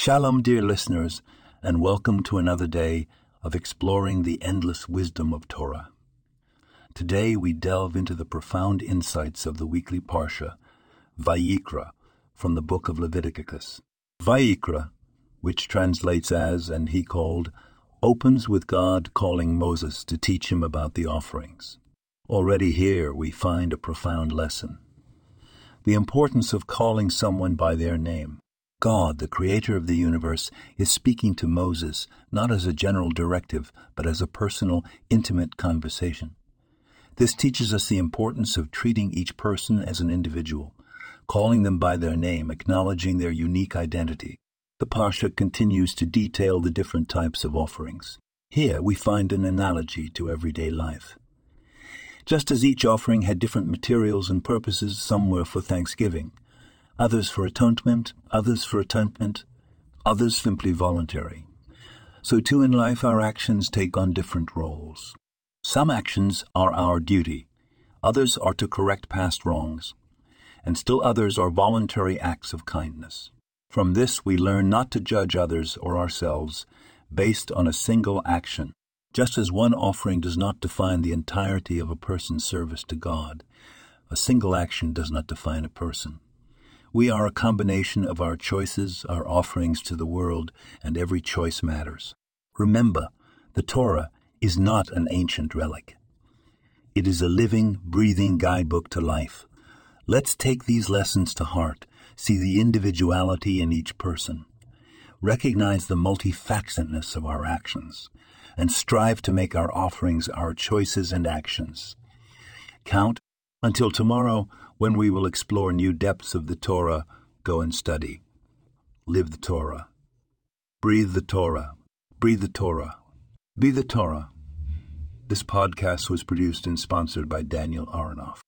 Shalom, dear listeners, and welcome to another day of exploring the endless wisdom of Torah. Today we delve into the profound insights of the weekly Parsha, Vayikra, from the book of Leviticus. Vayikra, which translates as, and he called, opens with God calling Moses to teach him about the offerings. Already here we find a profound lesson. The importance of calling someone by their name. God, the creator of the universe, is speaking to Moses not as a general directive, but as a personal, intimate conversation. This teaches us the importance of treating each person as an individual, calling them by their name, acknowledging their unique identity. The Parsha continues to detail the different types of offerings. Here we find an analogy to everyday life. Just as each offering had different materials and purposes, some were for thanksgiving, others for atonement, others for atonement, others simply voluntary. So too in life our actions take on different roles. Some actions are our duty, others are to correct past wrongs, and still others are voluntary acts of kindness. From this we learn not to judge others or ourselves based on a single action, just as one offering does not define the entirety of a person's service to God. A single action does not define a person. We are a combination of our choices, our offerings to the world, and every choice matters. Remember, the Torah is not an ancient relic. It is a living, breathing guidebook to life. Let's take these lessons to heart, see the individuality in each person, recognize the multifacetedness of our actions, and strive to make our offerings our choices and actions. Count until tomorrow, when we will explore new depths of the Torah, go and study. Live the Torah. Breathe the Torah. Breathe the Torah. Be the Torah. This podcast was produced and sponsored by Daniel Aronoff.